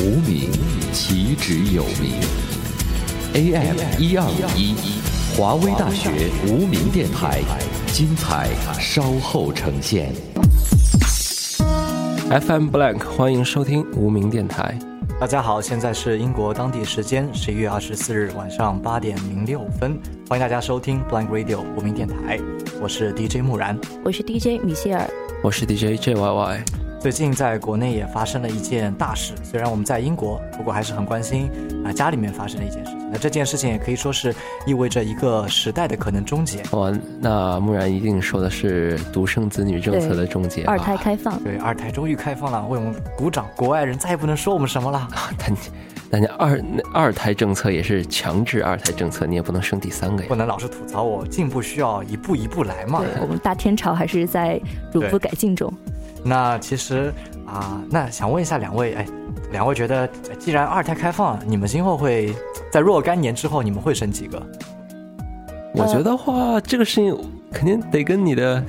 无名，岂止有名？AM 一二五一，华威大学无名电台，精彩稍后呈现。FM Blank，欢迎收听无名电台。大家好，现在是英国当地时间十一月二十四日晚上八点零六分，欢迎大家收听 Blank Radio 无名电台，我是 DJ 木然。我是 DJ 米歇尔。我是 DJ JYY。最近在国内也发生了一件大事，虽然我们在英国，不过还是很关心啊、家里面发生的一件事情。那这件事情也可以说是意味着一个时代的可能终结。哦，那木然一定说的是独生子女政策的终结？二胎开放，对，二胎终于开放了，为我们鼓掌！国外人再也不能说我们什么了。但那你二那二胎政策也是强制二胎政策，你也不能生第三个呀不。能老是吐槽我，进步需要一步一步来嘛。对我们大天朝还是在逐步改进中。那其实啊、那想问一下两位，哎，两位觉得，既然二胎开放，你们今后会在若干年之后，你们会生几个？我觉得话，这个事情肯定得跟你的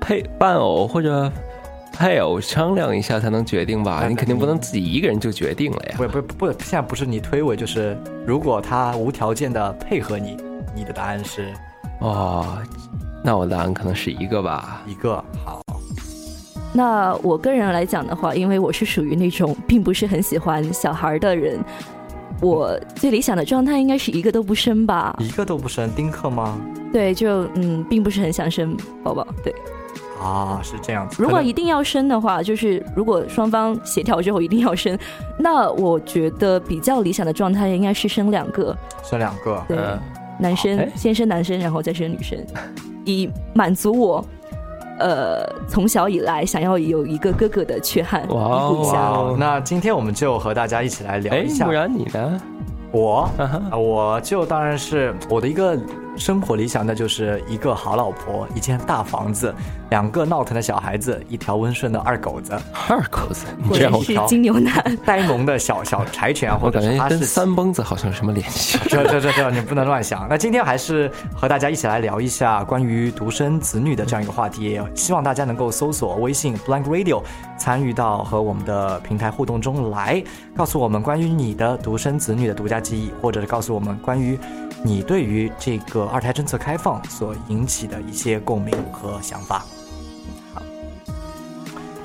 配伴偶或者配偶商量一下才能决定吧？你肯定不能自己一个人就决定了呀。不不不，现在不是你推诿，就是如果他无条件的配合你，你的答案是哦，那我答案可能是一个吧。一个。好，那我个人来讲的话，因为我是属于那种并不是很喜欢小孩的人，我最理想的状态应该是一个都不生吧。一个都不生，丁克吗？对，就嗯，并不是很想生宝宝。对，啊，是这样子。如果一定要生的话，就是如果双方协调之后一定要生，那我觉得比较理想的状态应该是生两个。生两个，对，嗯男生哎先生男生，然后再生女生，以满足我呃从小以来想要有一个哥哥的缺憾，哇哦弥补一下。好，那今天我们就和大家一起来聊哎一，下不。然你呢？我我就当然是我的一个生活理想，那就是一个好老婆，一间大房子，两个闹腾的小孩子，一条温顺的二狗子，二狗子，你这样我调金牛男，呆萌的小小柴犬，或我感觉跟者是哈士奇。三蹦子好像有什么联系。这这这这，你不能乱想。那今天还是和大家一起来聊一下关于独生子女的这样一个话题，也希望大家能够搜索微信 Blank Radio，参与到和我们的平台互动中来，告诉我们关于你的独生子女的独家记忆，或者是告诉我们关于你对于这个二胎政策开放所引起的一些共鸣和想法。好，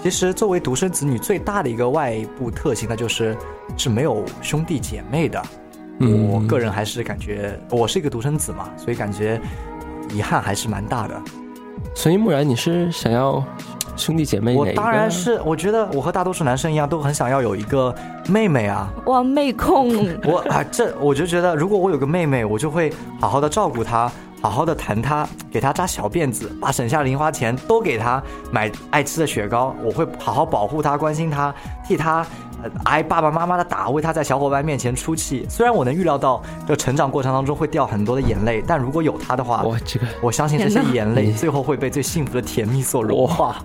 其实作为独生子女最大的一个外部特性，那就是是没有兄弟姐妹的。嗯我个人还是感觉我是一个独生子嘛，所以感觉遗憾还是蛮大的。所以木然，你是想要兄弟姐妹我？当然是，我觉得我和大多数男生一样，都很想要有一个妹妹啊。哇，妹控，我啊，这我就觉得，如果我有个妹妹，我就会好好的照顾她，好好的疼她，给她扎小辫子，把省下的零花钱都给她买爱吃的雪糕。我会好好保护她，关心她，替她呃挨爸爸妈妈的打，为他在小伙伴面前出气。虽然我能预料到这成长过程当中会掉很多的眼泪，但如果有他的话，哇，这个我相信这些眼泪最后会被最幸福的甜蜜所融化。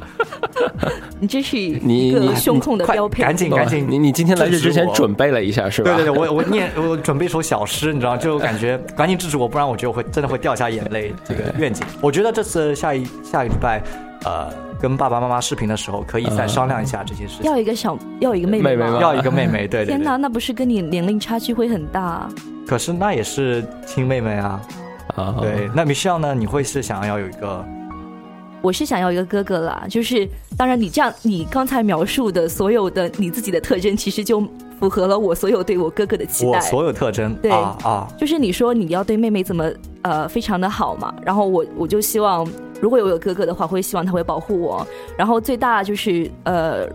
你这是你一个你胸控的快标配。赶紧赶紧你你今天来这之前准备了一下是吧？对对对，我我念我准备一首小诗，你知道，就感觉赶紧制止我，不然我觉得我会真的会掉下眼泪。这个愿景，我觉得这次下一下一个礼拜，呃，跟爸爸妈妈视频的时候，可以再商量一下这些事情。要一个小，要一个妹吗？妹要一个妹妹，对对对。天哪，那不是跟你年龄差距会很大？可是那也是亲妹妹啊。啊，对，那 Michelle 呢？你会是想要有一个？我是想要一个哥哥啦，就是当然你这样，你刚才描述的所有的你自己的特征，其实就符合了我所有对我哥哥的期待。我所有特征对啊啊，就是你说你要对妹妹怎么呃非常的好嘛，然后我我就希望如果有有哥哥的话，会希望他会保护我，然后最大就是呃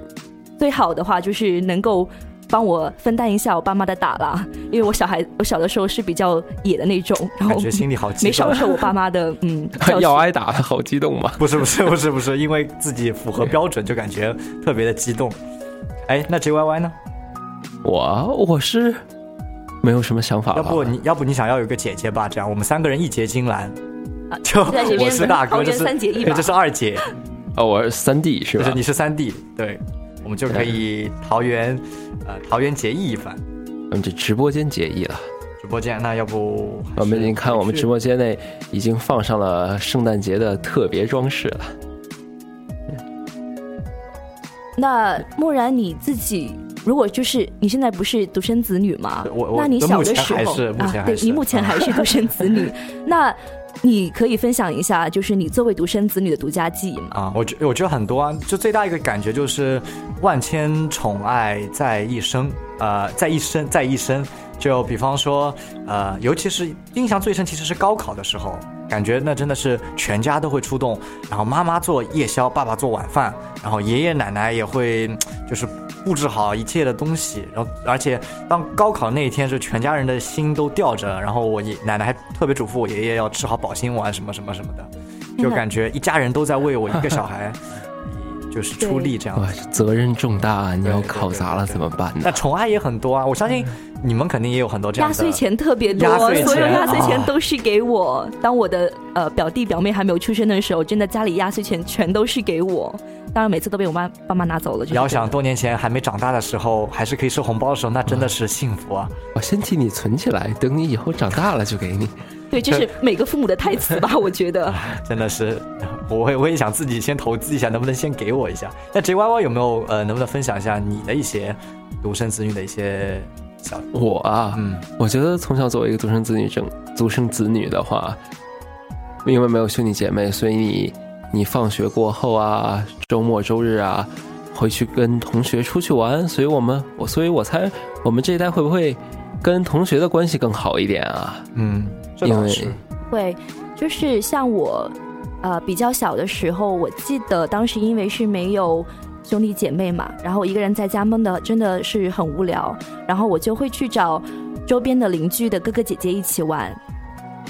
最好的话就是能够。帮我分担一下我爸妈的打啦，因为我小孩我小的时候是比较野的那种，然后感觉心里好激动没少。受我爸妈的嗯 要。挨打，好激动嘛？不是不是不是不是，因为自己符合标准，就感觉特别的激动。哎，那 J Y Y 呢？我我是没有什么想法吧。要不你要不你想要有个姐姐吧？这样我们三个人一结金兰，啊就我是大哥，这是三结义吧对这是二姐，哦，我是三弟是吧不是？你是三弟，对，我们就可以桃园，呃，桃园结义一番。我们这直播间结义了。直播间，那要不我们已经看我们直播播间内已经放上了圣诞节的特别装饰了。那木然你自己如果就是你现在不是独生子女嘛我，我那你小的时候是目前啊，还是对你目前还是独生子女，那你可以分享一下，就是你作为独生子女的独家记忆吗？啊，我觉我觉得很多啊，就最大一个感觉就是万千宠爱在一身，呃，在一身，在一身。就比方说，呃，尤其是印象最深，其实是高考的时候，感觉那真的是全家都会出动，然后妈妈做夜宵，爸爸做晚饭，然后爷爷奶奶也会就是布置好一切的东西，然后而且当高考那一天是全家人的心都吊着，然后我爷奶奶还特别嘱咐我爷爷要吃好保心丸什么什么什么的，就感觉一家人都在为我一个小孩。就是出力这样，责任重大啊！你要考砸了怎么办呢那？宠爱也很多啊，我相信你们肯定也有很多这样的压岁钱特别多，所有压岁钱哦都是给我。当我的呃表弟表妹还没有出生的时候，真的家里压岁钱全都是给我。当然每次都被我妈爸妈拿走了。就是你要想多年前还没长大的时候，还是可以收红包的时候，那真的是幸福啊！我先替你存起来，等你以后长大了就给你。对，这是每个父母的台词吧？我觉得。真的是，我也我也想自己先投资一下，能不能先给我一下？那 J Y Y 有没有呃，能不能分享一下你的一些独生子女的一些小我啊，嗯。我觉得从小作为一个独生子女，生独生子女的话，因为没有兄弟姐妹，所以你你放学过后啊，周末周日啊，回去跟同学出去玩，所以我们我所以我猜我们这一代会不会跟同学的关系更好一点啊？嗯，因为会，就是像我，呃，比较小的时候，我记得当时因为是没有兄弟姐妹嘛，然后我一个人在家闷的真的是很无聊，然后我就会去找周边的邻居的哥哥姐姐一起玩，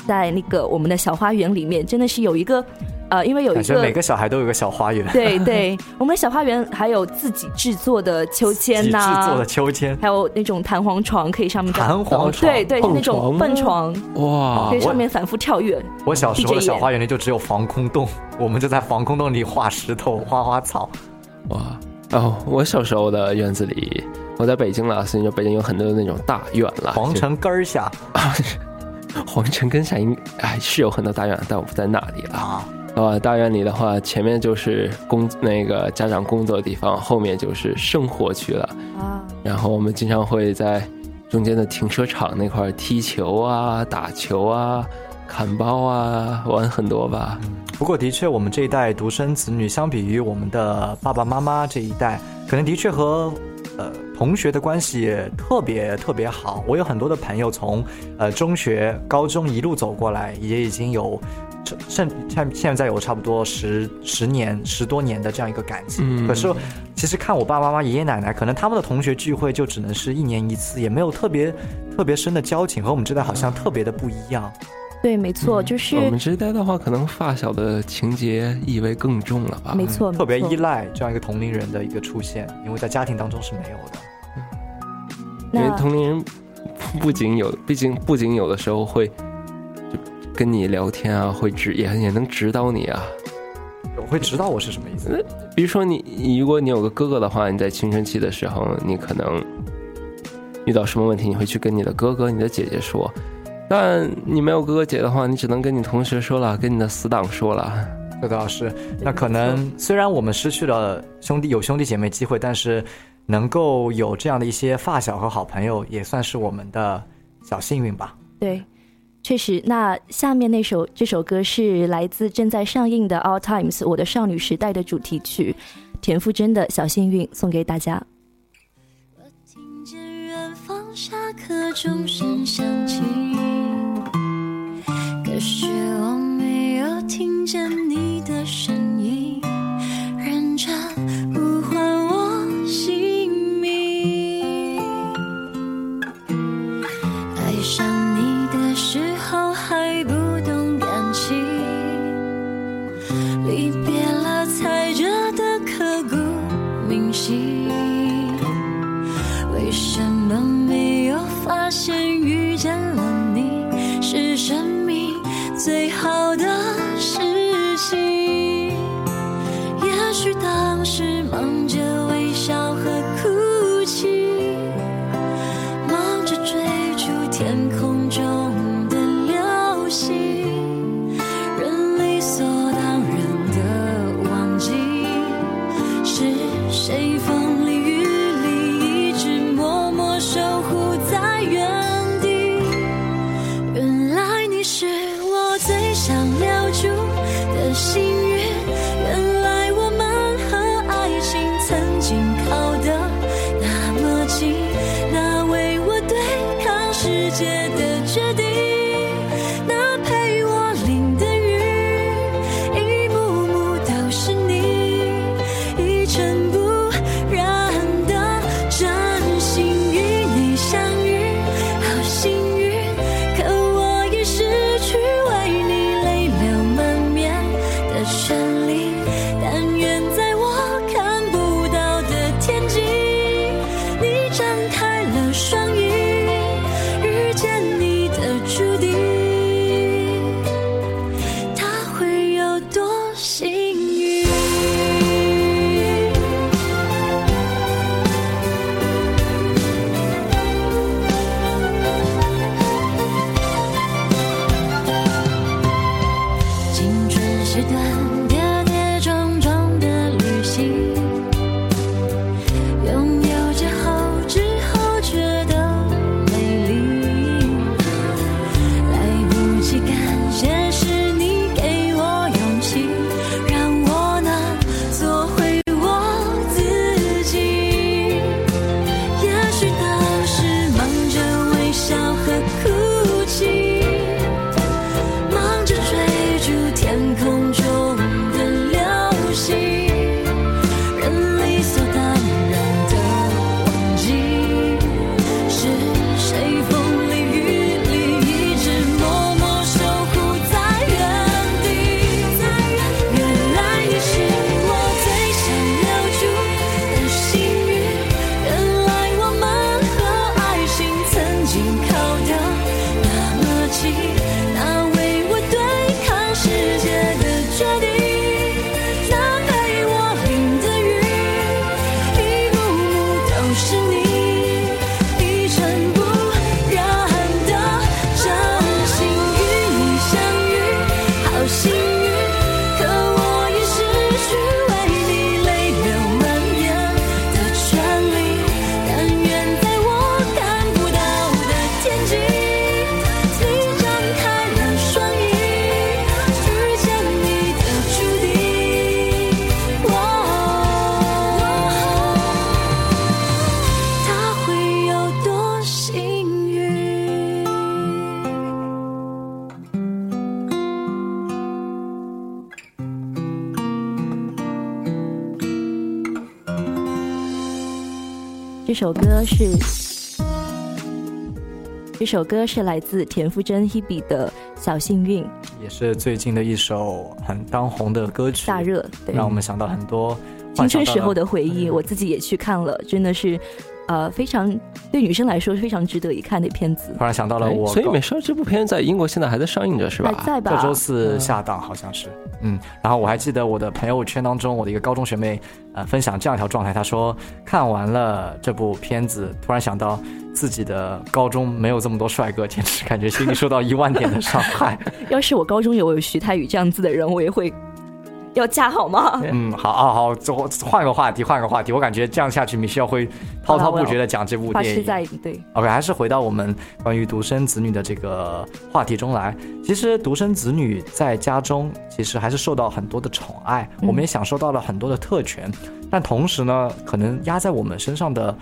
在那个我们的小花园里面，真的是有一个，呃，因为有一感觉个每个小孩都有个小花园，对对，我们的小花园还有自己制作的秋千自己呐、制作的秋千，还有那种弹簧床，可以上面弹簧床对对，蹦那种蹦床，哇。可以上面反复跳跃。我小时候的小花园里就只有防空洞，我们就在防空洞里画石头、花花草。哇哦！我小时候的院子里，我在北京了，所以就北京有很多的那种大院了，皇城根儿下 皇城根下应哎是有很多大院，但我不在那里了。啊，呃，大院里的话，前面就是工那个家长工作的地方，后面就是生活区了。啊，然后我们经常会在中间的停车场那块踢球啊、打球啊、砍包啊，玩很多吧。不过的确，我们这一代独生子女，相比于我们的爸爸妈妈这一代，可能的确和呃同学的关系特别特别好。我有很多的朋友从呃中学、高中一路走过来，也已经有甚现现在有差不多十十年、十多年的这样一个感情。嗯可是其实看我爸爸妈妈、爷爷奶奶，可能他们的同学聚会就只能是一年一次，也没有特别特别深的交情，和我们这代好像特别的不一样。对，没错，就是我们这一代的话，可能发小的情节意味更重了吧？没错，特别依赖这样一个同龄人的一个出现，因为在家庭当中是没有的。因为同龄人不仅有，毕竟不仅有的时候会就跟你聊天啊，会指也也能指导你啊。我会指导我是什么意思。比如说你，你如果你有个哥哥的话，你在青春期的时候，你可能遇到什么问题，你会去跟你的哥哥、你的姐姐说。但你没有哥哥姐的话，你只能跟你同学说了，跟你的死党说了。这倒是。那可能虽然我们失去了兄弟有兄弟姐妹机会，但是能够有这样的一些发小和好朋友，也算是我们的小幸运吧。对，确实。那下面那首这首歌是来自正在上映的《All Times》我的少女时代的主题曲，田馥甄的《小幸运》送给大家。和钟声响起，可是我没有听见首歌是这首歌是来自田馥甄 Hebe 的《小幸运》，也是最近的一首很当红的歌曲，大热，对，让我们想到很多青春时候的。的回忆。我自己也去看了，真的是，呃，非常对女生来说是非常值得一看的片子。突然想到了哎我所以美少这部片在英国现在还在上映着是吧？还在吧？这周四下档好像是，嗯，然后我还记得我的朋友圈当中，我的一个高中学妹，呃，分享这样一条状态，她说看完了这部片子，突然想到自己的高中没有这么多帅哥，简直感觉心里受到一万点的伤害。要是我高中有徐太宇这样子的人，我也会要嫁好吗？嗯，好好好，这换个话题，换个话题，我感觉这样下去，米歇尔会滔滔不绝的讲这部电影。在对，OK，还是回到我们关于独生子女的这个话题中来。其实独生子女在家中其实还是受到很多的宠爱，嗯我们也享受到了很多的特权，但同时呢，可能压在我们身上的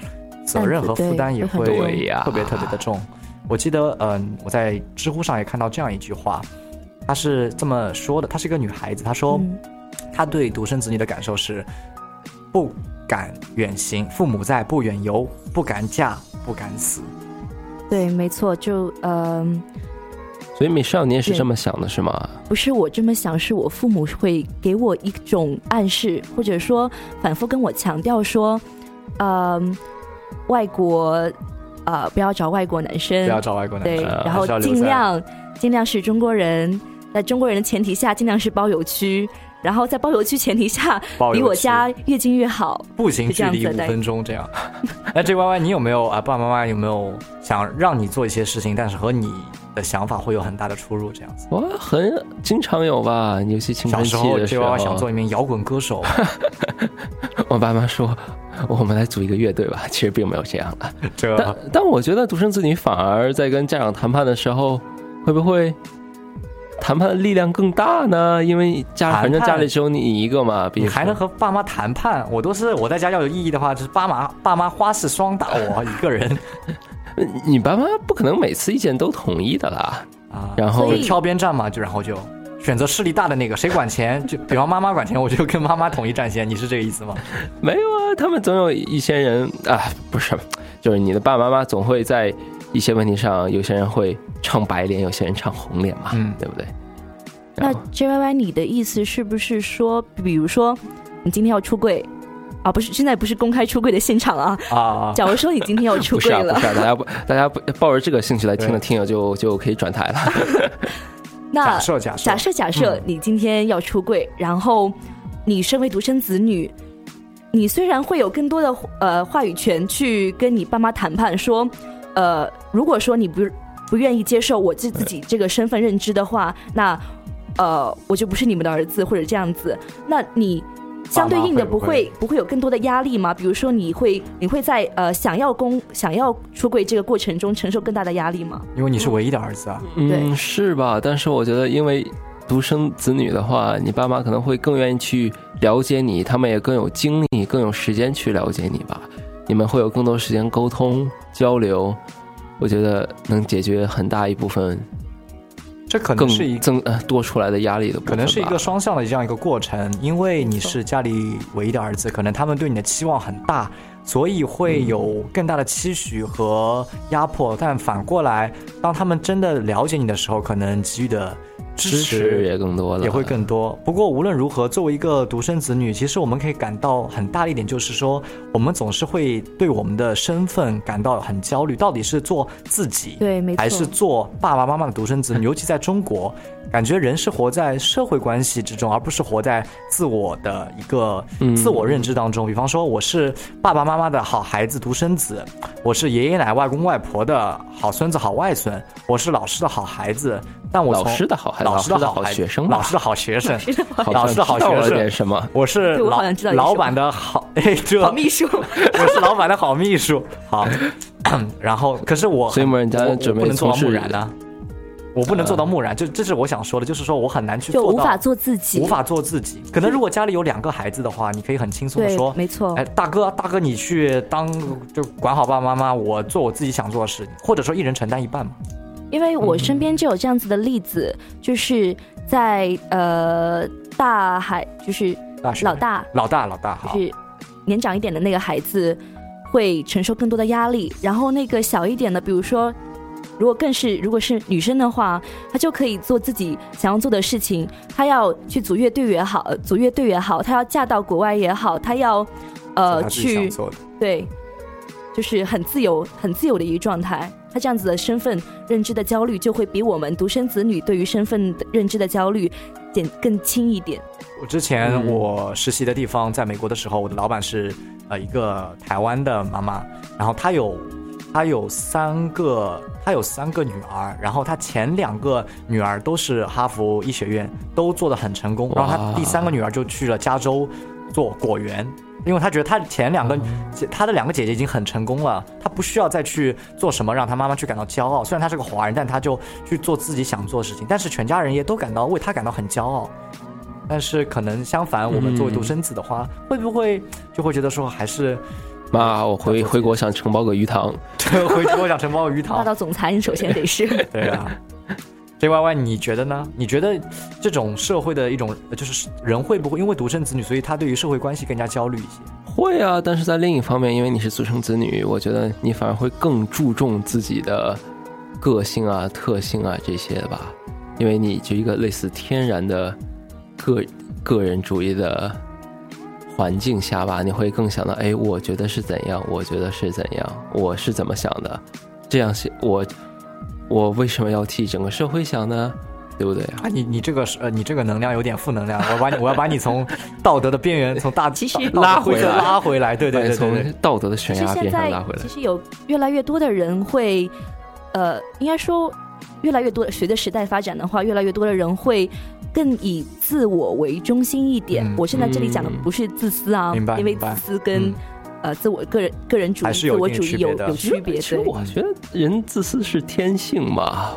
责任和负担也会特别特别的重。我记得，嗯、我在知乎上也看到这样一句话，她是这么说的，她是一个女孩子，她说。嗯他对独生子女的感受是不敢远行，父母在不远游，不敢嫁，不敢死。对，没错，就嗯、所以美少年是这么想的是吗？不是我这么想，是我父母会给我一种暗示，或者说反复跟我强调说，嗯、外国，呃，不要找外国男生，不要找外国男对，生，然后尽量尽量是中国人，在中国人的前提下，尽量是包邮区，然后在包邮区前提下，离我家越近越好。步行距离五分钟这样。那这 Y Y，你有没有啊？爸爸妈妈有没有想让你做一些事情，但是和你的想法会有很大的出入？这样子。我很经常有吧，尤其青小春时候这期的时 Y 候 Y 想做一名摇滚歌手，我爸妈说，我们来组一个乐队吧。其实并没有这样的，这但但我觉得独生子女反而在跟家长谈判的时候，会不会谈判的力量更大呢？因为家反正家里只有你一个嘛，比你还能和爸妈谈判？我都是我在家要有意义的话，就是爸妈 爸妈花式双打我一个人。你爸妈不可能每次意见都统一的啦。啊，然后挑边站嘛，就然后就选择势力大的那个，谁管钱，就比方妈妈管钱，我就跟妈妈统一战线，你是这个意思吗？没有啊，他们总有一些人啊，不是，就是你的爸爸妈妈总会在一些问题上，有些人会唱白脸，有些人唱红脸嘛，嗯对不对？那 J Y Y，你的意思是不是说，比如说你今天要出柜啊？不是，现在不是公开出柜的现场啊。啊，假如说你今天要 出不是啊，柜了不是，啊，大家不，大家不抱着这个兴趣来听了听了就就可以转台了。那假设假设假设假设嗯你今天要出柜，然后你身为独生子女，你虽然会有更多的呃话语权去跟你爸妈谈判，说，呃，如果说你不不愿意接受我自自己这个身份认知的话，那呃我就不是你们的儿子或者这样子，那你。相对应的不会会不会有更多的压力吗？比如说你会你会在呃想要公想要出柜这个过程中承受更大的压力吗？因为你是唯一的儿子啊，嗯，对是吧？但是我觉得，因为独生子女的话，你爸妈可能会更愿意去了解你，他们也更有精力、更有时间去了解你吧。你们会有更多时间沟通交流，我觉得能解决很大一部分这可能是一增呃多出来的压力的。可能是一个双向的这样一个过程，因为你是家里唯一的儿子，可能他们对你的期望很大，所以会有更大的期许和压迫。但反过来，当他们真的了解你的时候，可能给予的支持也更多了，也会更多。不过无论如何，作为一个独生子女，其实我们可以感到很大的一点，就是说，我们总是会对我们的身份感到很焦虑，到底是做自己，对没错还是做爸爸妈妈的独生子女？尤其在中国，感觉人是活在社会关系之中，而不是活在自我的一个嗯自我认知当中。比方说，我是爸爸妈妈的好孩子、独生子，我是爷爷奶奶、外公外婆的好孙子、好外孙，我是老师的好孩子。但我从老师的好孩子老师的老师的好学生老师的好学生，老师的好学生点什么。我是老老板的好，哎，这好秘书，我是老板的好秘书。好，然后可是我，所以我们人家准备从事木然呢、我不能做到漠然，就这是我想说的，就是说我很难去做到，就无法做自己，无法做自己。可能如果家里有两个孩子的话，你可以很轻松的说，没错哎，大哥，大哥，你去当就管好爸爸妈妈，我做我自己想做的事，或者说一人承担一半嘛。因为我身边就有这样子的例子，就是在呃大海，就是大老大，老大，老大，好就，是年长一点的那个孩子会承受更多的压力，然后那个小一点的，比如说。如果更是如果是女生的话，她就可以做自己想要做的事情。她要去组乐队也好，呃组乐队也好，她要嫁到国外也好，她要呃去。对，就是很自由、很自由的一个状态。她这样子的身份认知的焦虑，就会比我们独生子女对于身份的认知的焦虑减更轻一点。我之前嗯我实习的地方在美国的时候，我的老板是呃一个台湾的妈妈，然后她有她有三个他有三个女儿，然后他前两个女儿都是哈佛医学院，都做得很成功，然后他第三个女儿就去了加州做果园。因为他觉得他前两个，姐她的两个姐姐已经很成功了，他不需要再去做什么让他妈妈去感到骄傲。虽然他是个华人，但他就去做自己想做的事情，但是全家人也都感到为他感到很骄傲。但是可能相反，我们作为独生子的话，会不会就会觉得说还是妈，我回回国想承包个鱼塘。对回国想承包鱼塘 霸塘？道总裁，你首先得是 对啊。J Y Y，你觉得呢？你觉得这种社会的一种，呃就是人会不会因为独生子女，所以他对于社会关系更加焦虑一些？会啊，但是在另一方面，因为你是独生子女，我觉得你反而会更注重自己的个性啊、特性啊这些吧，因为你就一个类似天然的个个人主义的环境下吧，你会更想到，哎，我觉得是怎样，我觉得是怎样，我是怎么想的，这样是我我为什么要替整个社会想呢？对不对啊？啊，你你这个是呃，你这个能量有点负能量，我要把你我要把你从道德的边缘，从大 其实拉回来拉回来。对对对对从对，道德的悬崖边上拉回来其。实有越来越多的人会，呃，应该说越来越多，随着时代发展的话，越来越多的人会更以自我为中心一点。嗯我现在这里讲的嗯不是自私啊，明白因为自私跟、嗯呃自我个人个人主义、自我主义有区别的有区别。其实，我觉得人自私是天性嘛，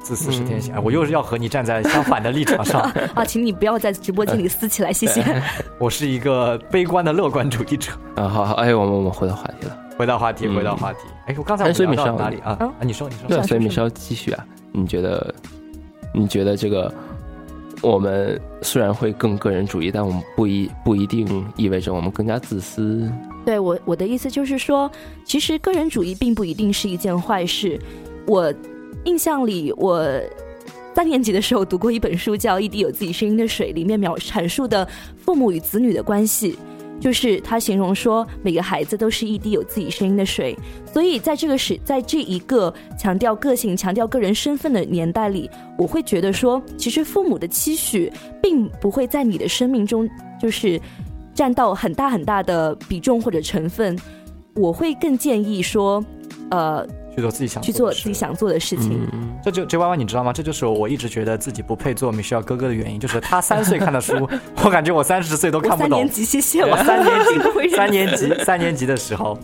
自私是天性。哎我又是要和你站在相反的立场上，啊，请你不要在直播间里撕起来，谢谢。我是一个悲观的乐观主义者。啊，好好，哎，我们我们回到话题了。回到话题，回到话题。哎，我刚才所以们聊到米少哪里啊？嗯啊，你说，你说。对所以米少继续啊，你觉得？你觉得这个我们虽然会更个人主义，但我们不一不一定意味着我们更加自私。对我我的意思就是说，其实个人主义并不一定是一件坏事。我印象里，我三年级的时候读过一本书，叫《一滴有自己声音的水》，里面描阐述的父母与子女的关系。就是他形容说，每个孩子都是一滴有自己声音的水，所以在这个时，在这一个强调个性、强调个人身份的年代里，我会觉得说，其实父母的期许并不会在你的生命中就是占到很大很大的比重或者成分。我会更建议说，呃，去做自己想去做自己想做的事情。嗯，这就 J Y Y，你知道吗？这就是我一直觉得自己不配做 Michelle 哥哥的原因，就是他三岁看的书，我感觉我三十岁都看不懂三年。级，谢谢我三年级，三年级，三年级的时候，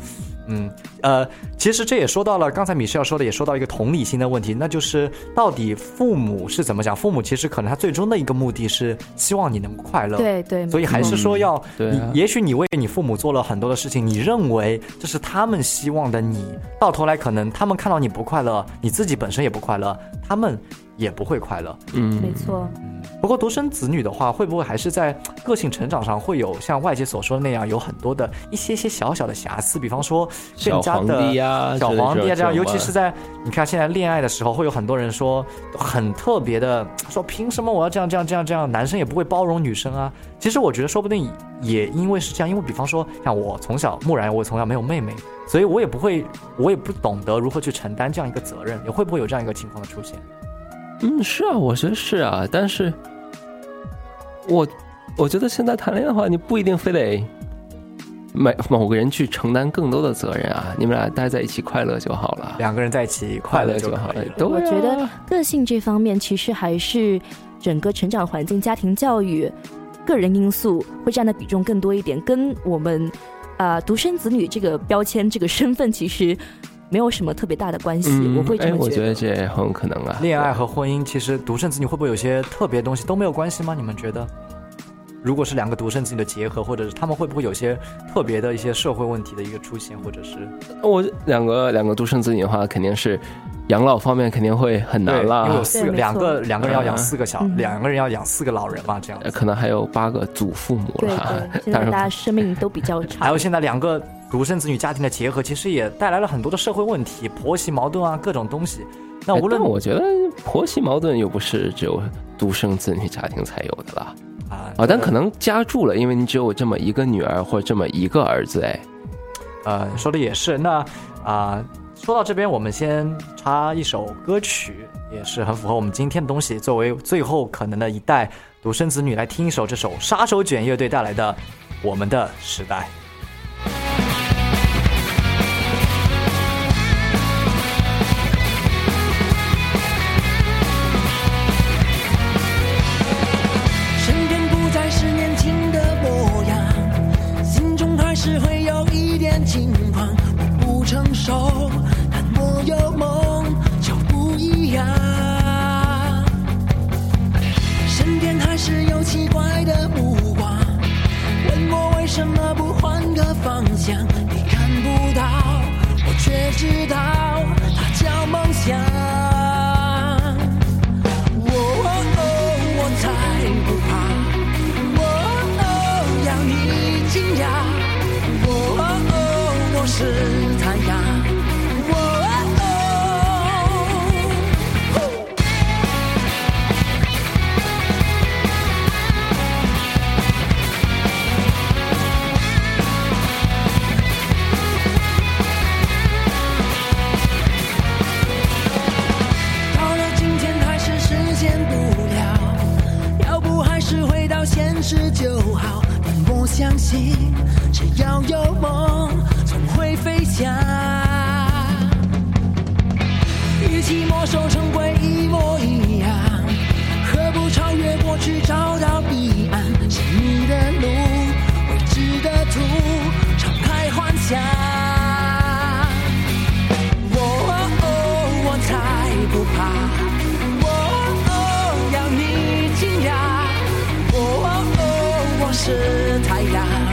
嗯，呃，其实这也说到了刚才米歇尔说的，也说到一个同理心的问题，那就是到底父母是怎么讲？父母其实可能他最终的一个目的是希望你能快乐，对对，所以还是说要你对啊，也许你为你父母做了很多的事情，你认为这是他们希望的你，到头来可能他们看到你不快乐，你自己本身也不快乐，他们也不会快乐。嗯，没错。不过独生子女的话，会不会还是在个性成长上会有像外界所说的那样，有很多的一些些小小的瑕疵？比方说小皇更加的帝呀，小皇帝啊，这样，尤其是在在你看现在恋爱的时候，会有很多人说很特别的说，凭什么我要这样这样这样这样？男生也不会包容女生啊。其实我觉得说不定也因为是这样，因为比方说像我从小木然，我从小没有妹妹，所以我也不会，我也不懂得如何去承担这样一个责任，也会不会有这样一个情况的出现？嗯，是啊，我觉得是啊，但是我我觉得现在谈恋爱的话，你不一定非得每某个人去承担更多的责任啊，你们俩待在一起快乐就好了，两个人在一起快乐就就好了可以了。。对啊我觉得个性这方面其实还是整个成长环境、家庭教育、个人因素会占的比重更多一点，跟我们啊、独生子女这个标签、这个身份其实没有什么特别大的关系。嗯，我会这哎，我觉得。得这很有可能啊，恋爱和婚姻，其实独生子女会不会有些特别东西都没有关系吗？你们觉得？如果是两个独生子女的结合，或者是他们会不会有些特别的一些社会问题的一个出现，或者是我两个两个独生子女的话，肯定是养老方面肯定会很难了因为有，四个，两个两个人要养嗯四个小，嗯两个人要养四个老人嘛，这样可能还有八个祖父母对了对，，现当然在 大家生命都比较长。还有现在两个独生子女家庭的结合，其实也带来了很多的社会问题，婆媳矛盾啊，各种东西。那哎无论但我觉得婆媳矛盾又不是只有独生子女家庭才有的啦。啊啊，但可能加注了，因为你只有这么一个女儿或者这么一个儿子，哎，呃，说的也是。那啊、说到这边，我们先插一首歌曲，也是很符合我们今天的东西。作为最后可能的一代独生子女，来听一首这首杀手锏乐队带来的《我们的时代》。什么不换个方向？你看不到，我却知道，它叫梦想。我我才不怕，哦要你惊讶，我我是到现实就好。但我相信，只要有梦，总会飞翔。与其墨守成规一模一样，何不超越过去，找到彼岸？是你的路，未知的途，敞开幻想。我才不怕，是太阳，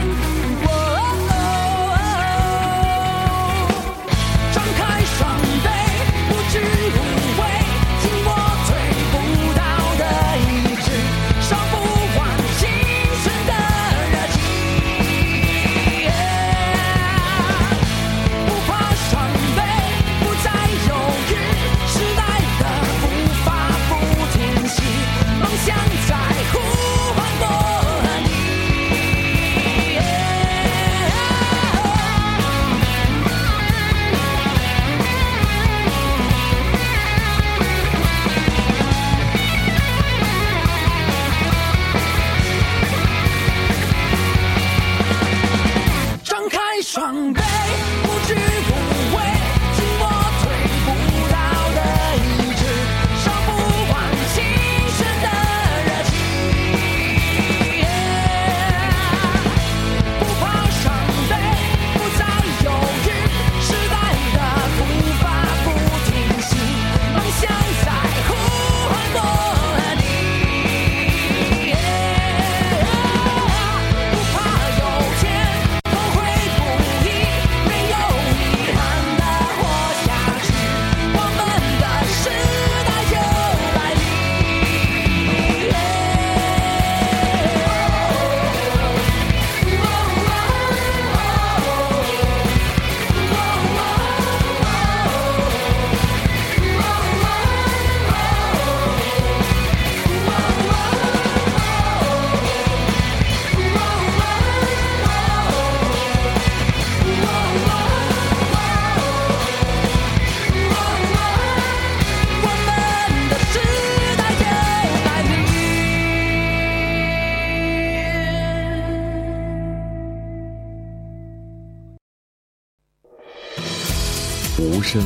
声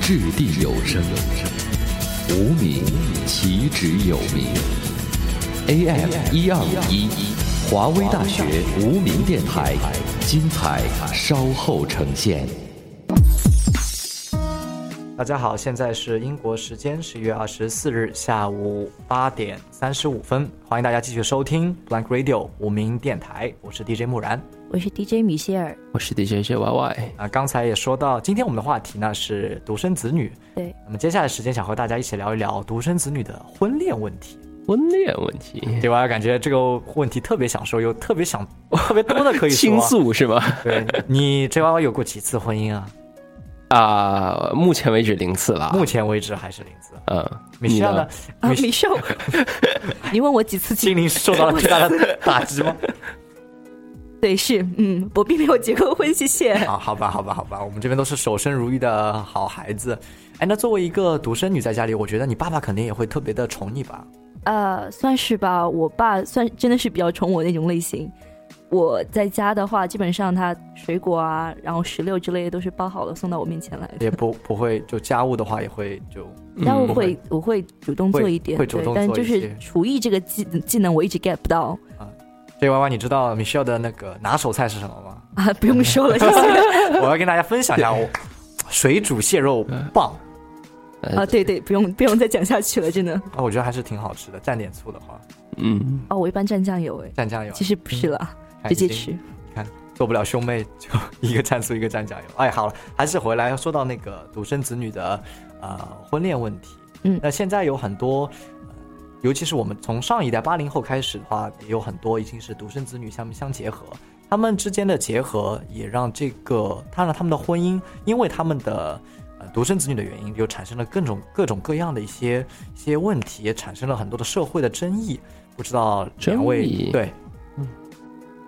掷地有声，无名岂止有名。AM 一二五一，华威大学无名电台，精彩稍后呈现。大家好，现在是英国时间十一月二十四日下午八点三十五分，欢迎大家继续收听 Blank Radio 无名电台，我是 DJ 木然。我是 DJ 米歇尔，我是 DJ JYY。啊，刚才也说到，今天我们的话题呢是独生子女。对，那么接下来时间想和大家一起聊一聊独生子女的婚恋问题。婚恋问题，对吧？感觉这个问题特别想说，又特别想 特别多的可以说倾诉是吗？对你 JYY 有过几次婚姻啊？啊，目前为止零次了。目前为止还是零次。嗯，米歇尔呢？啊，米歇尔，你问我几次？心灵受到了巨大的打击吗？对，是，嗯，我并没有结过婚，谢谢。啊，好吧，好吧，好吧，我们这边都是守身如玉的好孩子。哎，那作为一个独生女在家里，我觉得你爸爸肯定也会特别的宠你吧？呃，算是吧，我爸算真的是比较宠我那种类型。我在家的话，基本上他水果啊，然后石榴之类的都是包好了送到我面前来的。也不不会，就家务的话也会就 家务会我会主动做一点，会主动做但就是厨艺这个技技能我一直 get 不到。啊，J Y Y，你知道 Michelle 的那个拿手菜是什么吗？啊，不用说了，谢谢。我要跟大家分享一下，我水煮蟹肉棒。啊，对对，不用不用再讲下去了，真的。啊，我觉得还是挺好吃的，蘸点醋的话。嗯。哦，我一般蘸酱油，哎，蘸酱油。其实不是了。直接吃，你看做不了兄妹，就一个蘸醋，一个蘸酱油。哎，好了，还是回来说到那个独生子女的呃婚恋问题。嗯，那现在有很多，尤其是我们从上一代八零后开始的话，也有很多已经是独生子女相相结合，他们之间的结合也让这个，他让他们的婚姻，因为他们的呃独生子女的原因，就产生了各种各种各样的一些一些问题，也产生了很多的社会的争议。不知道两位对。嗯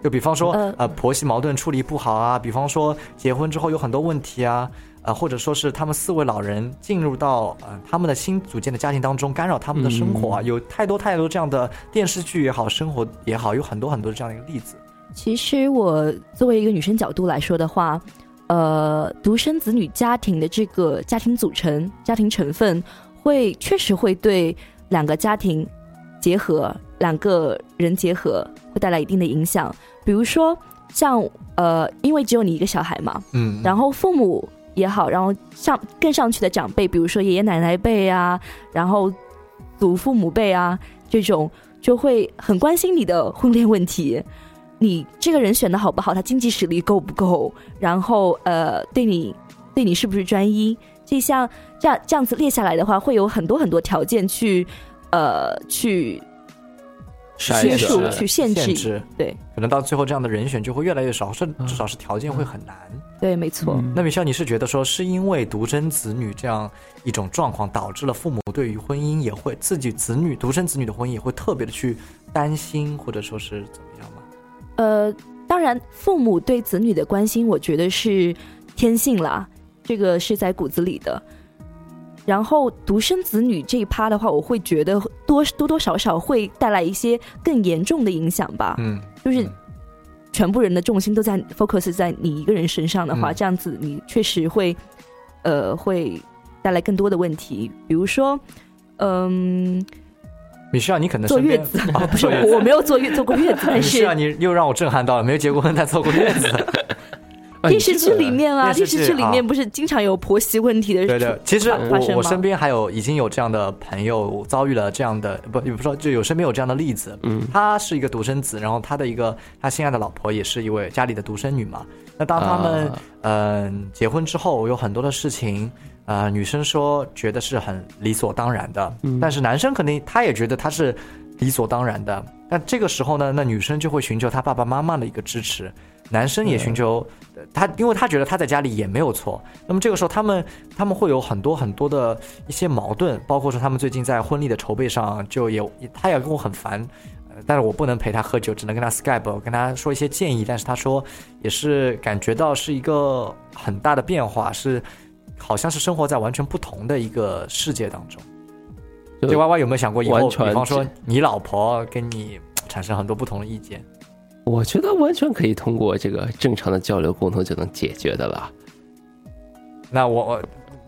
就比方说，呃，婆媳矛盾处理不好啊，比方说结婚之后有很多问题啊，呃，或者说是他们四位老人进入到呃他们的新组建的家庭当中，干扰他们的生活啊，有太多太多这样的电视剧也好，生活也好，有很多很多这样的一个例子。其实我作为一个女生角度来说的话，呃，独生子女家庭的这个家庭组成、家庭成分，会确实会对两个家庭结合、两个人结合会带来一定的影响。比如说，像呃，因为只有你一个小孩嘛，嗯，然后父母也好，然后上更上去的长辈，比如说爷爷奶奶辈啊，然后祖父母辈啊，这种就会很关心你的婚恋问题，你这个人选的好不好，他经济实力够不够，然后呃，对你对你是不是专一，这像这样这样子列下来的话，会有很多很多条件去呃去。约束去限制，对，可能到最后这样的人选就会越来越少，甚至少是条件会很难。对，没错。那米笑，你是觉得说是因为独生子女这样一种状况，导致了父母对于婚姻也会自己子女独生子女的婚姻也会特别的去担心，或者说是怎么样吗？呃，当然，父母对子女的关心，我觉得是天性啦，这个是在骨子里的。然后独生子女这一趴的话，我会觉得多多多少少会带来一些更严重的影响吧。嗯，就是全部人的重心都在 focus 在你一个人身上的话，这样子你确实会呃会带来更多的问题。比如说，嗯，米需要你可能坐月子啊，不是我没有坐月坐过月子，但是需要你又让我震撼到了，没有结过婚但坐过月子。电视剧里面啊，电视剧里面不是经常有婆媳问题的？对对，其实我我身边还有已经有这样的朋友遭遇了这样的，不，也不说就有身边有这样的例子。嗯，他是一个独生子，然后他的一个他心爱的老婆也是一位家里的独生女嘛。那当他们嗯结婚之后，有很多的事情，呃，女生说觉得是很理所当然的，但是男生肯定他也觉得他是理所当然的。那这个时候呢，那女生就会寻求他爸爸妈妈的一个支持。男生也寻求他，因为他觉得他在家里也没有错。那么这个时候，他们他们会有很多很多的一些矛盾，包括说他们最近在婚礼的筹备上，就也他也跟我很烦，但是我不能陪他喝酒，只能跟他 Skype，跟他说一些建议。但是他说也是感觉到是一个很大的变化，是好像是生活在完全不同的一个世界当中。对 Y Y 有没有想过以后，比方说你老婆跟你产生很多不同的意见？我觉得完全可以通过这个正常的交流沟通就能解决的了。那我我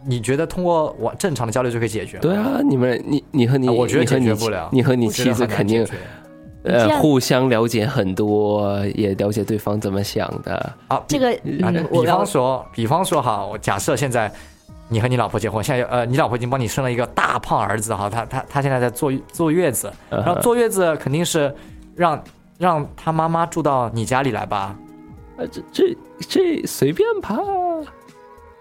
你觉得通过我正常的交流就可以解决？对啊，你们你你和你，啊我觉得解决不了你和你妻子肯定呃互相了解很多，也了解对方怎么想的。啊，这个比方说，比方说哈，我假设现在你和你老婆结婚，现在呃，你老婆已经帮你生了一个大胖儿子哈，他他他现在在坐坐月子，嗯然后坐月子肯定是让让他妈妈住到你家里来吧，啊，这这这随便吧。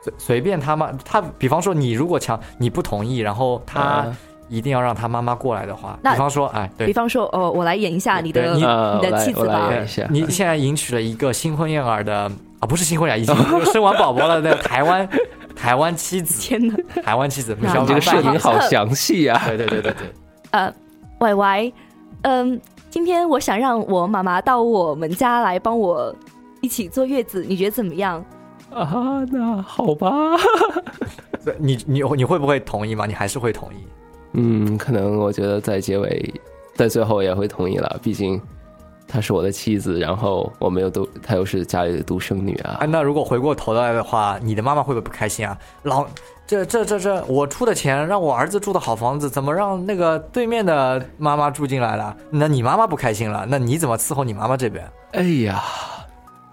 随随便他妈他，比方说你如果强你不同意，然后他嗯一定要让他妈妈过来的话，那比方说哎对比。方说，哦，我来演一下你的你的妻子吧我来。演一下你现在迎娶了一个新婚燕尔的啊，不是新婚呀，已经生完宝宝了的台湾 台湾妻子，天哪！台湾妻子，你这个设定好详细啊！对对对对对，呃，歪歪，嗯，今天我想让我妈妈到我们家来帮我一起坐月子，你觉得怎么样？啊，那好吧。对你你你会不会同意吗？你还是会同意？嗯，可能我觉得在结尾，在最后也会同意了，毕竟她是我的妻子，然后我们又都她又是家里的独生女啊啊，。那如果回过头来的话，你的妈妈会不会不开心啊？老，这这这这，我出的钱让我儿子住的好房子，怎么让那个对面的妈妈住进来了？那你妈妈不开心了，那你怎么伺候你妈妈这边？哎呀，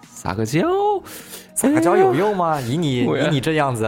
撒个娇，撒个娇有用吗？以你以你这样子，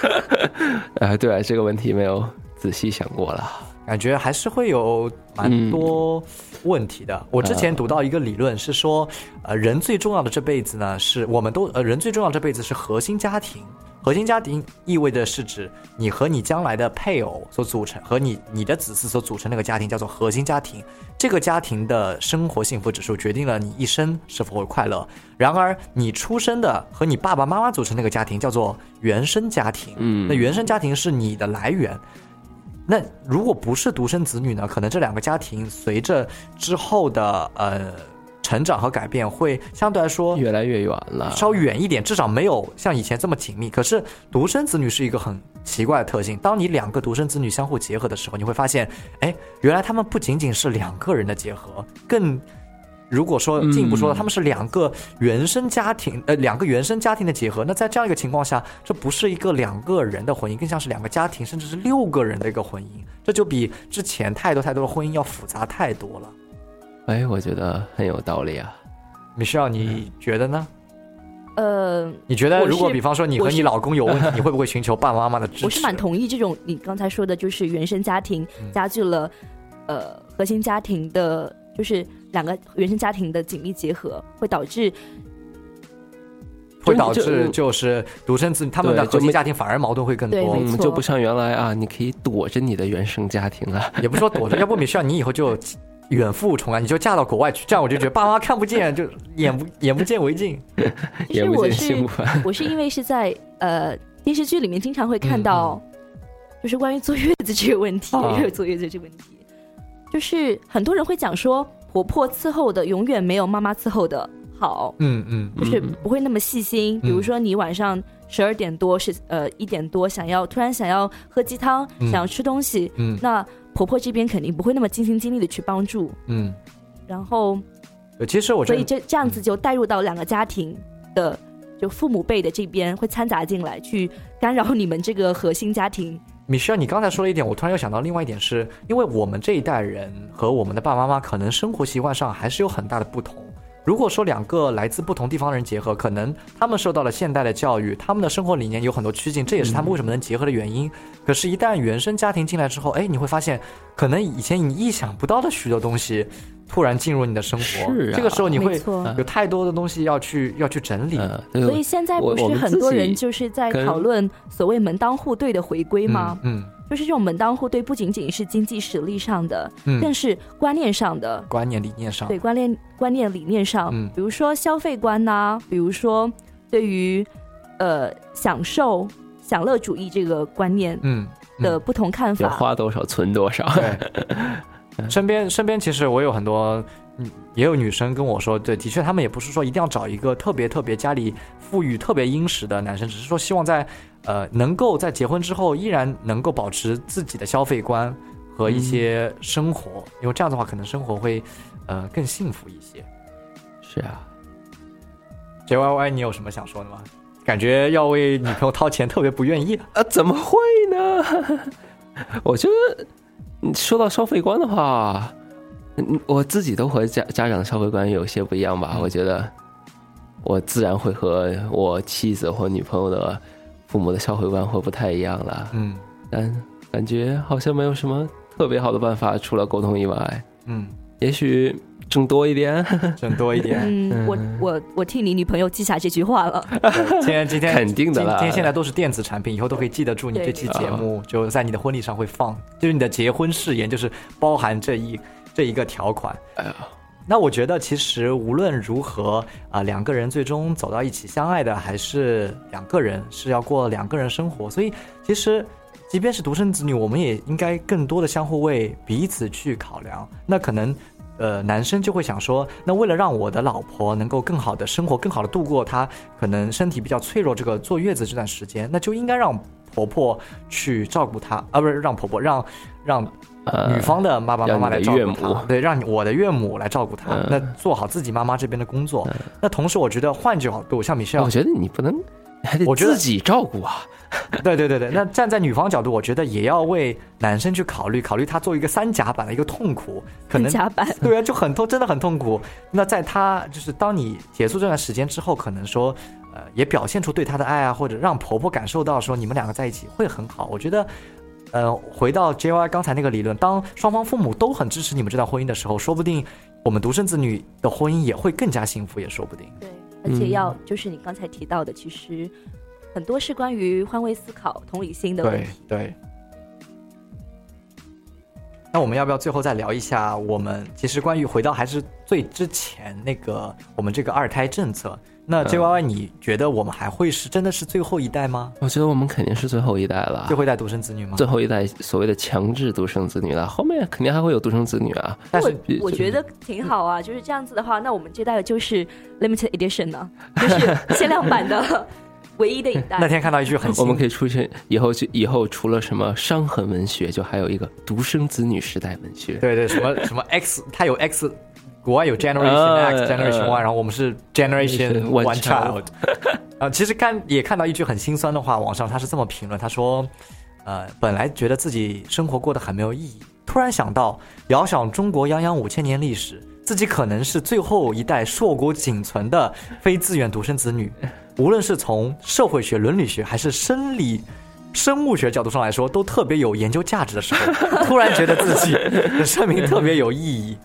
哎，对啊，这个问题没有仔细想过了。感觉还是会有蛮多问题的。我之前读到一个理论是说，呃，人最重要的这辈子呢，是我们都呃，人最重要的这辈子是核心家庭。核心家庭意味着是指你和你将来的配偶所组成，和你你的子嗣所组成那个家庭叫做核心家庭。这个家庭的生活幸福指数决定了你一生是否会快乐。然而，你出生的和你爸爸妈妈组成那个家庭叫做原生家庭。嗯那原生家庭是你的来源。那如果不是独生子女呢？可能这两个家庭随着之后的呃成长和改变，会相对来说越来越远了。稍远一点，至少没有像以前这么紧密。可是独生子女是一个很奇怪的特性，当你两个独生子女相互结合的时候，你会发现，哎，原来他们不仅仅是两个人的结合，更如果说进一步说，嗯他们是两个原生家庭，呃，两个原生家庭的结合。那在这样一个情况下，这不是一个两个人的婚姻，更像是两个家庭，甚至是六个人的一个婚姻。这就比之前太多太多的婚姻要复杂太多了。哎，我觉得很有道理啊。Michelle，你觉得呢？呃，你觉得如果比方说你和你老公有问题，你会不会寻求爸爸妈妈的支持？我是蛮同意这种你刚才说的，就是原生家庭嗯加剧了呃核心家庭的，就是两个原生家庭的紧密结合，会导致会导致就是独生子女他们的核心家庭反而矛盾会更多就不像原来啊，你可以躲着你的原生家庭啊。也不是说躲着，要不米需要你以后就远赴重来，你就嫁到国外去，这样我就觉得爸妈看不见，就眼不眼不见为净。其实我是。我是因为是在呃电视剧里面经常会看到，就是关于坐月子这个问题，啊。就是坐月子这个问题，就是很多人会讲说，婆婆伺候的永远没有妈妈伺候的好，嗯嗯就是嗯不会那么细心。比如说你晚上十二点多是呃一点多想要突然想要喝鸡汤，嗯。想要吃东西，嗯。那婆婆这边肯定不会那么尽心尽力的去帮助，嗯，然后对其实我觉所以这这样子就带入到两个家庭的，就父母辈的这边会掺杂进来，去干扰你们这个核心家庭。米歇尔，你刚才说了一点，我突然又想到另外一点是，因为我们这一代人和我们的爸爸妈妈可能生活习惯上还是有很大的不同。如果说两个来自不同地方的人结合，可能他们受到了现代的教育，他们的生活理念有很多趋近，这也是他们为什么能结合的原因。可是，一旦原生家庭进来之后，哎，你会发现，可能以前你意想不到的许多东西突然进入你的生活，是啊这个时候你会。有太多的东西要去要去整理。嗯，所以现在不是很多人就是在讨论所谓门当户对的回归吗？嗯，就是这种门当户对不仅仅是经济实力上的，嗯更是观念上的。观念理念上，对观念观念理念上，嗯比如说消费观呐、比如说对于呃享受享乐主义这个观念嗯，嗯的不同看要法。花多少存多少。对，身边身边其实我有很多，嗯，也有女生跟我说，对，的确，他们也不是说一定要找一个特别特别家里富裕、特别殷实的男生，只是说希望在呃能够在结婚之后依然能够保持自己的消费观和一些生活，因为这样的话可能生活会呃更幸福一些。是啊，J Y Y，你有什么想说的吗？感感觉要为女朋友掏钱，特别不愿意。啊，怎么会呢？我觉得嗯说到消费观的话，嗯，我自己都和家家长的消费观有些不一样吧。我觉得我自然会和我妻子或女朋友的父母的消费观会不太一样了。嗯但感觉好像没有什么特别好的办法，除了沟通以外，嗯，也许挣多一点。挣多一点。嗯，我我我替你女朋友记下这句话了。今天今天 肯定的了今天现在都是电子产品，以后都可以记得住你这期节目，就在你的婚礼上会放，就是你的结婚誓言，就是包含这一这一个条款。哎呀，那我觉得其实无论如何啊、两个人最终走到一起相爱的还是两个人，是要过两个人生活。所以其实即便是独生子女，我们也应该更多的相互为彼此去考量。那可能。呃，男生就会想说，那为了让我的老婆能够更好的生活，更好的度过她可能身体比较脆弱这个坐月子这段时间，那就应该让婆婆去照顾她，啊，不是让婆婆让让呃女方的爸爸妈妈来照顾让你的岳母，对，让你我的岳母来照顾她，嗯那做好自己妈妈这边的工作。那同时，我觉得换角度，像米歇尔我，觉得你不能，还得我觉得自己照顾啊。对对对对，那站在女方角度，我觉得也要为男生去考虑，考虑他做一个三甲板的一个痛苦，可能甲板 对啊，就很痛，真的很痛苦。那在他就是当你结束这段时间之后，可能说，呃，也表现出对他的爱啊，或者让婆婆感受到说你们两个在一起会很好。我觉得，呃，回到 J Y 刚才那个理论，当双方父母都很支持你们这段婚姻的时候，说不定我们独生子女的婚姻也会更加幸福，也说不定。对，而且要就是你刚才提到的，其实很多是关于换位思考、同理心的问对题。对。那我们要不要最后再聊一下？我们其实关于回到还是最之前那个我们这个二胎政策。那 J Y Y，你觉得我们还会是真的是最后一代吗？我觉得我们肯定是最后一代了最，后一代独生子女吗？最后一代所谓的强制独生子女了，后面肯定还会有独生子女啊。但是我我觉得挺好啊，就是这样子的话，那我们这代就是 limited edition 呢，就是限量版的 唯一的一代。那天看到一句很我们可以以出现以后就以后除了什么伤痕文学，就还有一个独生子女时代文学。对对什么什么 X，它有 X，国外有 Generation 呃 X、Generation 呃 Y，然后我们是 Generation One Child。啊，其实看也看到一句很心酸的话，网上他是这么评论，他说，呃，本来觉得自己生活过得很没有意义，突然想到，遥想中国泱泱五千年历史，自己可能是最后一代硕果仅存的非自愿独生子女，无论是从社会学、伦理学还是生理。生物学角度上来说，都特别有研究价值的时候，突然觉得自己的生命特别有意义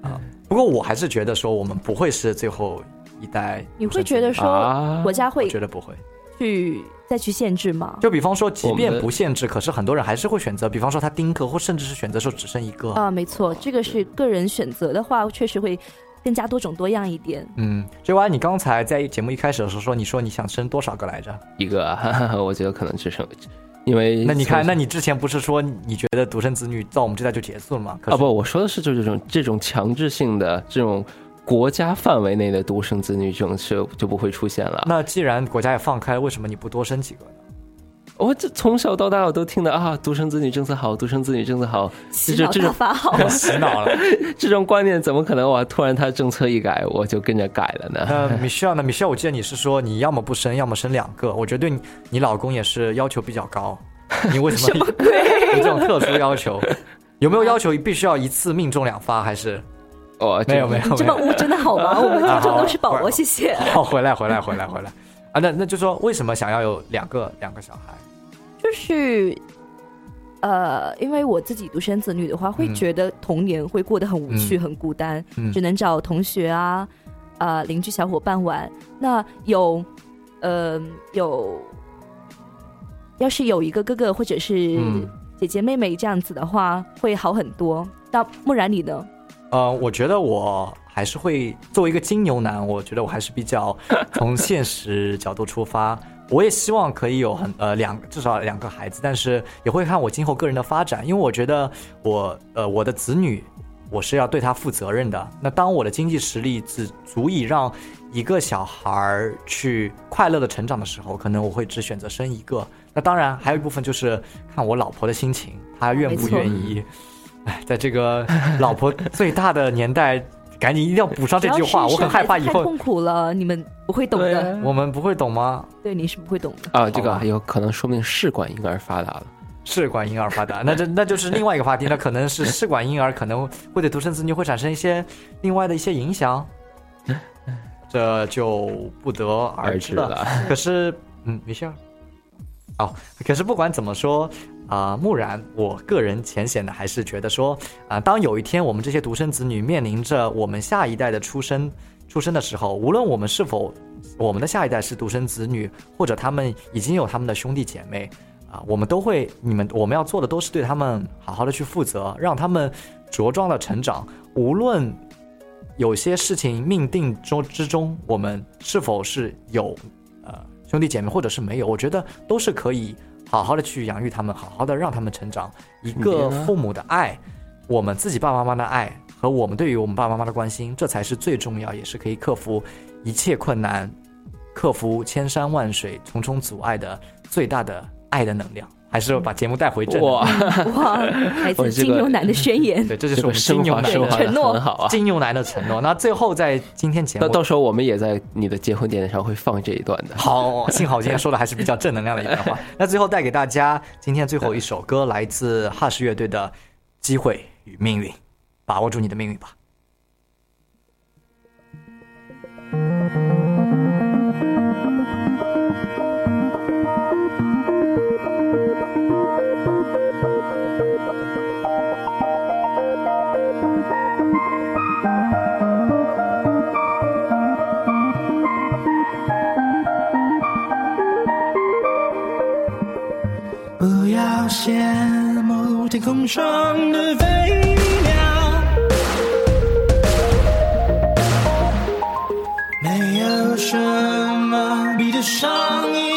啊。不过我还是觉得说，我们不会是最后一代。你会觉得说国家会觉得不会。去再去限制吗？就比方说，即便不限制，可是很多人还是会选择，比方说他丁克，或甚至是选择说只生一个。啊，没错，这个是个人选择的话，确实会更加多种多样一点。嗯，J Y，你刚才在节目一开始的时候说，你说你想生多少个来着？一个啊，哈哈哈我觉得可能只剩，因为那你看，那你之前不是说你觉得独生子女到我们这代就结束了吗？啊不，我说的是就是这种这种强制性的这种国家范围内的独生子女这种就就不会出现了。那既然国家也放开，为什么你不多生几个呢？我这从小到大我都听的啊，独生子女政策好，独生子女政策好，洗脑大这这种法好，洗脑了。这种观念怎么可能哇？突然他政策一改，我就跟着改了呢？那 Michelle 呢？Michelle，我记得你是说你要么不生，要么生两个。我觉得对你你老公也是要求比较高。你为什么有这种特殊要求？有没有要求必须要一次命中两发？还是哦，没有没有你这么污真的好吗？我们听众都是宝宝，谢谢。好，回来回来回来回来啊！那那就说为什么想要有两个两个小孩？就是呃，因为我自己独生子女的话，会嗯觉得童年会过得很无趣、很孤单，嗯只能找同学啊、呃邻居小伙伴玩。那有呃有，要是有一个哥哥或者是嗯姐姐妹妹这样子的话，会好很多。那木然你呢？呃，我觉得我还是会作为一个金牛男，我觉得我还是比较从现实角度出发。我也希望可以有很呃两至少两个孩子，但是也会看我今后个人的发展，因为我觉得我呃我的子女我是要对他负责任的。那当我的经济实力只足以让一个小孩儿去快乐的成长的时候，可能我会只选择生一个。那当然还有一部分就是看我老婆的心情，她愿不愿意。哎，在这个老婆最大的年代，赶紧一定要补上这句话，我很害怕以后痛苦了，你们不会懂的。啊我们不会懂吗？对，你是不会懂的。啊，这个有可能说明试管婴儿发达了。试管婴儿发达，那这那就是另外一个话题，那可能是试管婴儿可能会对独生子女会产生一些另外的一些影响，这就不得而知了。而知了可是，嗯，没事儿。哦，可是不管怎么说啊、木然，我个人浅显的还是觉得说啊、当有一天我们这些独生子女面临着我们下一代的出生出生的时候，无论我们是否我们的下一代是独生子女，或者他们已经有他们的兄弟姐妹啊、我们都会，你们我们要做的都是对他们好好的去负责，让他们茁壮的成长。无论有些事情命定中之中，我们是否是有呃兄弟姐妹，或者是没有，我觉得都是可以好好的去养育他们，好好的让他们成长。一个父母的爱，我们自己爸爸妈妈的爱和我们对于我们爸爸妈妈的关心，这才是最重要，也是可以克服一切困难、克服千山万水、重重阻碍的最大的爱的能量。还是把节目带回正能哇来自金牛男的宣言。对，这就是我们金牛男的承诺很好啊。金牛男的承诺。那最后在今天节目那到时候我们也在你的结婚典礼上会放这一段的。好，幸好今天说的还是比较正能量的一段话。那最后带给大家今天最后一首歌，来自哈士乐队的《机会与命运》，把握住你的命运吧。羡慕天空上的飞鸟，没有什么比得上你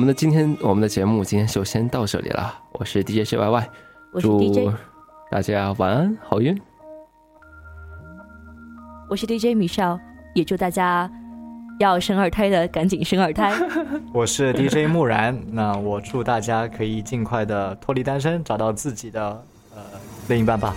们的今天我们的节目今天就先到这里了。我是 DJ C Y Y，我是祝 DJ，大家晚安，好运。我是 DJ 米少，也祝大家要生二胎的赶紧生二胎。我是 DJ 木然，那我祝大家可以尽快的脱离单身，找到自己的呃另一半吧。